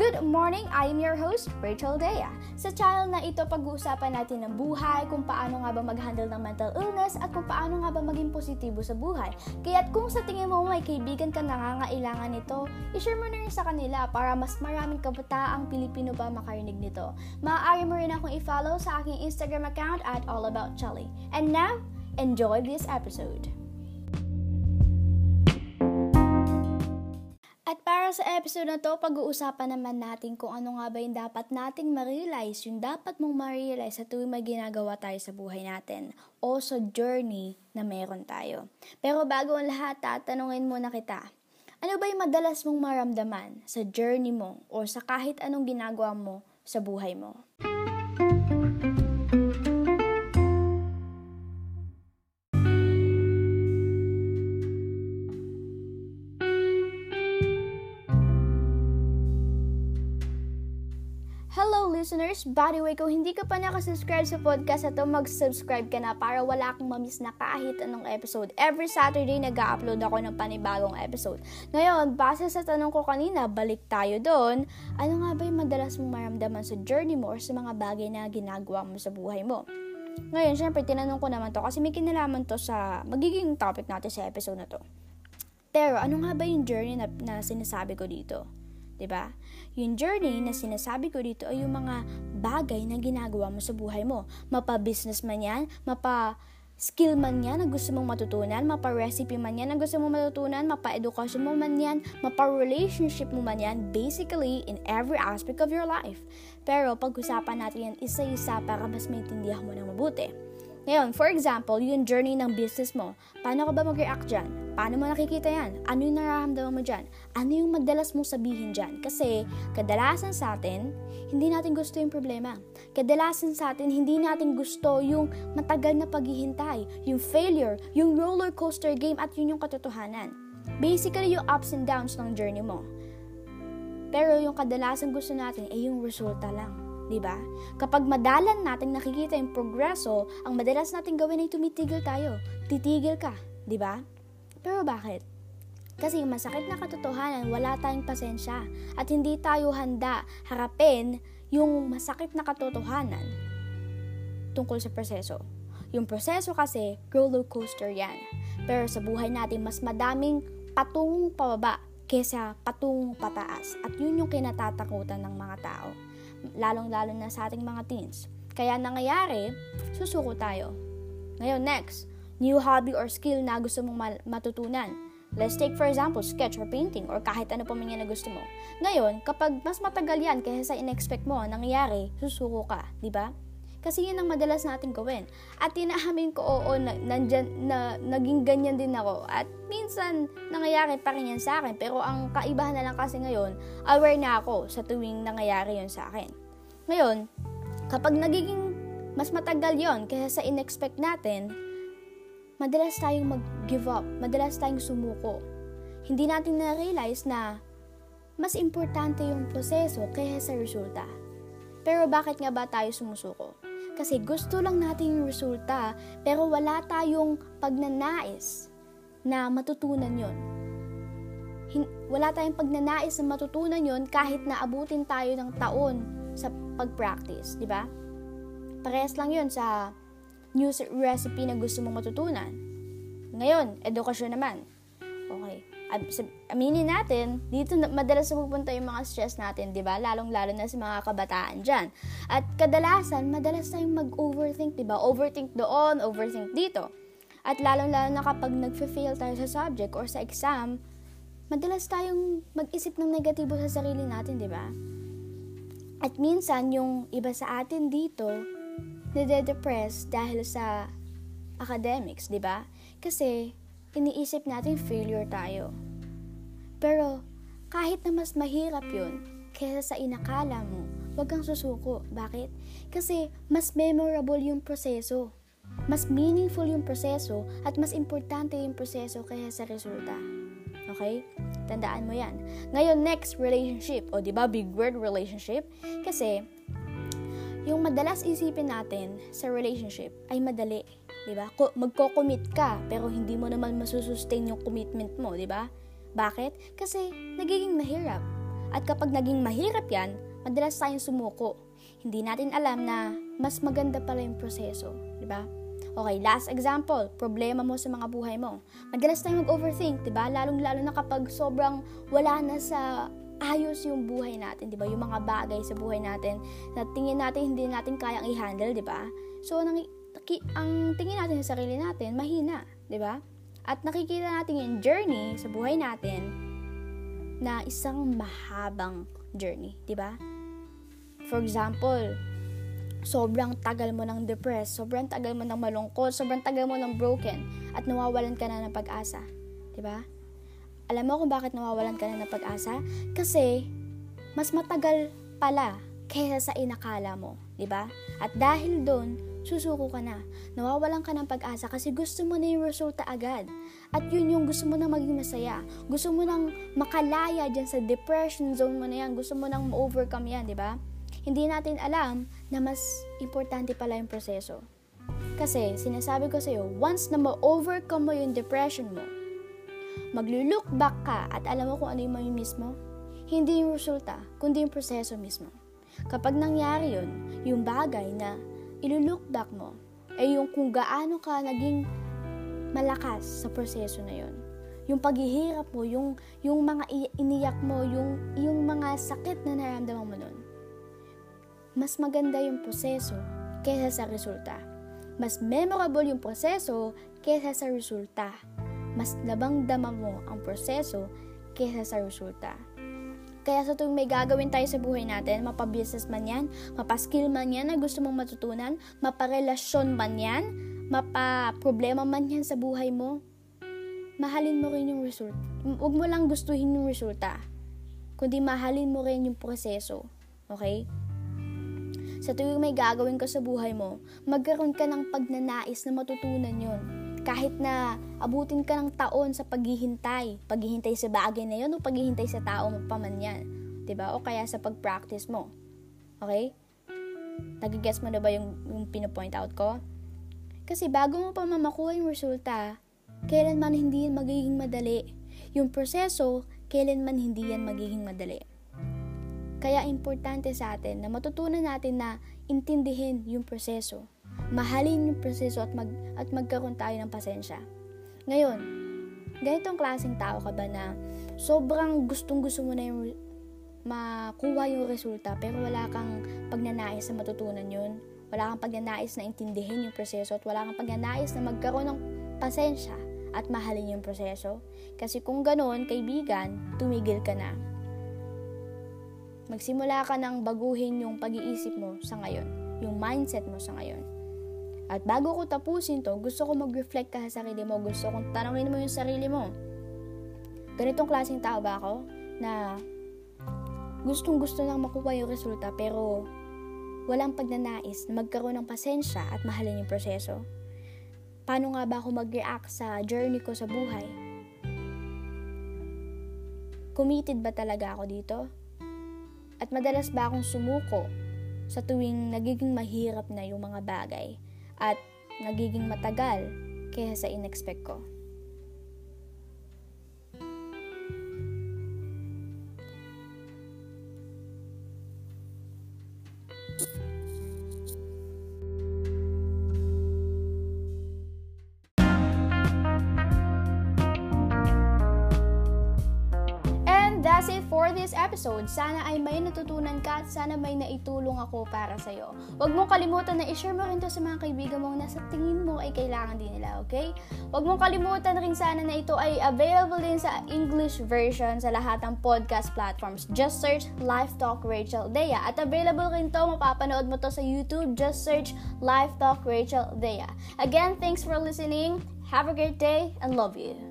Good morning! I am your host, Rachel Dea. Sa channel na ito, pag-uusapan natin ng buhay, kung paano nga ba mag-handle ng mental illness, at kung paano nga ba maging positibo sa buhay. Kaya't kung sa tingin mo may kaibigan ka nangangailangan nito, ishare mo na rin sa kanila para mas maraming kabataang Pilipino pa makarinig nito. Maaari mo rin akong i-follow sa aking Instagram account at allaboutchelly. And now, enjoy this episode! Sa episode na to, pag-uusapan naman natin kung ano nga ba yung dapat nating ma-realize, yung dapat mong ma-realize sa tuwing may ginagawa tayo sa buhay natin o sa journey na meron tayo. Pero bago ang lahat, tatanungin muna kita, ano ba yung madalas mong maramdaman sa journey mo o sa kahit anong ginagawa mo sa buhay mo? Hello listeners! By the way, kung hindi ka pa nakasubscribe sa podcast na mag-subscribe ka na para wala kang mamiss na kahit anong episode. Every Saturday, nag-upload ako ng panibagong episode. Ngayon, base sa tanong ko kanina, balik tayo doon. Ano nga ba yung madalas mong maramdaman sa journey mo or sa mga bagay na ginagawa mo sa buhay mo? Ngayon, syempre, tinanong ko naman to kasi may kinalaman to sa magiging topic natin sa episode na to. Pero, ano nga ba yung journey na, na sinasabi ko dito? 'Di ba? Yung journey na sinasabi ko dito ay yung mga bagay na ginagawa mo sa buhay mo. Mapa-business man 'yan, mapa skill man yan na gusto mong matutunan, mapa-recipe man yan na gusto mong matutunan, mapa-edukasyon mo man yan, mapa-relationship mo man yan, basically in every aspect of your life. Pero pag-usapan natin yan isa-isa para mas maintindihan mo ng mabuti. Ngayon, for example, yung journey ng business mo. Paano ka ba mag-react dyan? Paano mo nakikita yan? Ano yung nararamdaman mo dyan? Ano yung madalas mong sabihin dyan? Kasi, kadalasan sa atin, hindi natin gusto yung problema. Kadalasan sa atin, hindi natin gusto yung matagal na paghihintay, yung failure, yung roller coaster game at yun yung katotohanan. Basically, yung ups and downs ng journey mo. Pero yung kadalasan gusto natin ay yung resulta lang. 'di ba? Kapag madalan nating nakikita yung progreso, ang madalas nating gawin ay tumitigil tayo. Titigil ka, 'di ba? Pero bakit? Kasi masakit na katotohanan, wala tayong pasensya at hindi tayo handa harapin yung masakit na katotohanan tungkol sa proseso. Yung proseso kasi, roller coaster yan. Pero sa buhay natin, mas madaming patungong pababa kesa patungong pataas. At yun yung kinatatakutan ng mga tao lalong-lalo na sa ating mga teens. Kaya nangyayari, susuko tayo. Ngayon, next, new hobby or skill na gusto mong matutunan. Let's take for example, sketch or painting or kahit ano pa man yan na gusto mo. Ngayon, kapag mas matagal yan kaysa sa in-expect mo, nangyayari, susuko ka, di ba? Kasi yun ang madalas natin gawin. At tinaamin ko, oo, na, nandyan, na, naging ganyan din ako. At minsan, nangyayari pa rin yan sa akin. Pero ang kaibahan na lang kasi ngayon, aware na ako sa tuwing nangyayari yun sa akin. Ngayon, kapag nagiging mas matagal yon kaysa sa in-expect natin, madalas tayong mag-give up, madalas tayong sumuko. Hindi natin na-realize na mas importante yung proseso kaysa sa resulta. Pero bakit nga ba tayo sumusuko? Kasi gusto lang natin yung resulta, pero wala tayong pagnanais na matutunan yon. Wala tayong pagnanais na matutunan yon kahit na abutin tayo ng taon sa pag-practice, di ba? Parehas lang yon sa new recipe na gusto mong matutunan. Ngayon, edukasyon naman. Okay aminin natin, dito madalas pupunta yung mga stress natin, di ba? Lalong-lalo na sa mga kabataan dyan. At kadalasan, madalas tayong mag-overthink, di ba? Overthink doon, overthink dito. At lalong-lalo na kapag nag-fail tayo sa subject or sa exam, madalas tayong mag-isip ng negatibo sa sarili natin, di ba? At minsan, yung iba sa atin dito, nade-depress dahil sa academics, di ba? Kasi, iniisip natin failure tayo. Pero kahit na mas mahirap yun kaysa sa inakala mo, huwag kang susuko. Bakit? Kasi mas memorable yung proseso. Mas meaningful yung proseso at mas importante yung proseso kaysa sa resulta. Okay? Tandaan mo yan. Ngayon, next, relationship. O, di ba, big word, relationship. Kasi, yung madalas isipin natin sa relationship ay madali. 'di ba? Magko-commit ka pero hindi mo naman masusustain yung commitment mo, 'di ba? Bakit? Kasi nagiging mahirap. At kapag naging mahirap yan, madalas tayong sumuko. Hindi natin alam na mas maganda pala yung proseso, di ba? Okay, last example, problema mo sa mga buhay mo. Madalas tayong mag-overthink, 'di ba? Lalong-lalo na kapag sobrang wala na sa ayos yung buhay natin, 'di ba? Yung mga bagay sa buhay natin na tingin natin hindi natin kayang i-handle, 'di ba? So nang ang tingin natin sa sarili natin mahina, 'di ba? At nakikita natin yung journey sa buhay natin na isang mahabang journey, 'di ba? For example, sobrang tagal mo ng depressed, sobrang tagal mo ng malungkot, sobrang tagal mo ng broken, at nawawalan ka na ng pag-asa. ba? Alam mo kung bakit nawawalan ka na ng pag-asa? Kasi, mas matagal pala kaysa sa inakala mo. ba? Diba? At dahil doon, susuko ka na. Nawawalan ka ng pag-asa kasi gusto mo na yung resulta agad. At yun yung gusto mo na maging masaya. Gusto mo nang makalaya dyan sa depression zone mo na yan. Gusto mo nang ma-overcome yan, di ba? hindi natin alam na mas importante pala yung proseso. Kasi, sinasabi ko sa'yo, once na ma-overcome mo yung depression mo, maglulook back ka at alam mo kung ano yung may mismo, hindi yung resulta, kundi yung proseso mismo. Kapag nangyari yun, yung bagay na ilulook back mo, ay yung kung gaano ka naging malakas sa proseso na yun. Yung paghihirap mo, yung, yung mga iniyak mo, yung, yung mga sakit na naramdaman mo nun mas maganda yung proseso kaysa sa resulta. Mas memorable yung proseso kaysa sa resulta. Mas labang-dama mo ang proseso kaysa sa resulta. Kaya sa tuwing may gagawin tayo sa buhay natin, mapabusiness man yan, mapaskill man yan na gusto mong matutunan, maparelasyon man yan, mapa-problema man yan sa buhay mo, mahalin mo rin yung result. Huwag mo lang gustuhin yung resulta, kundi mahalin mo rin yung proseso. Okay? Sa tuwing may gagawin ka sa buhay mo, magkaroon ka ng pagnanais na matutunan yon. Kahit na abutin ka ng taon sa paghihintay, paghihintay sa bagay na yon o paghihintay sa tao mo pa man yan. ba diba? O kaya sa pag-practice mo. Okay? Nagigets mo na ba yung, yung pinapoint out ko? Kasi bago mo pa mamakuha yung resulta, kailanman hindi yan magiging madali. Yung proseso, kailanman hindi yan magiging madali. Kaya importante sa atin na matutunan natin na intindihin yung proseso. Mahalin yung proseso at, mag, at magkaroon tayo ng pasensya. Ngayon, ganitong klaseng tao ka ba na sobrang gustong gusto mo na yung makuha yung resulta pero wala kang pagnanais na matutunan yun. Wala kang pagnanais na intindihin yung proseso at wala kang pagnanais na magkaroon ng pasensya at mahalin yung proseso. Kasi kung ganoon, kaibigan, tumigil ka na magsimula ka nang baguhin yung pag-iisip mo sa ngayon, yung mindset mo sa ngayon. At bago ko tapusin to, gusto ko mag-reflect ka sa sarili mo. Gusto kong tanongin mo yung sarili mo. Ganitong klaseng tao ba ako na gustong gusto nang makuha yung resulta pero walang pagnanais na magkaroon ng pasensya at mahalin yung proseso? Paano nga ba ako mag-react sa journey ko sa buhay? Committed ba talaga ako dito? At madalas ba akong sumuko sa tuwing nagiging mahirap na yung mga bagay at nagiging matagal kaysa sa inexpect ko? For this episode. Sana ay may natutunan ka at sana may naitulong ako para sa'yo. Huwag mong kalimutan na i-share mo rin to sa mga kaibigan mong nasa tingin mo ay kailangan din nila, okay? Huwag mong kalimutan rin sana na ito ay available din sa English version sa lahat ng podcast platforms. Just search Life Talk Rachel Dea. At available rin to, mapapanood mo to sa YouTube. Just search Life Talk Rachel Dea. Again, thanks for listening. Have a great day and love you.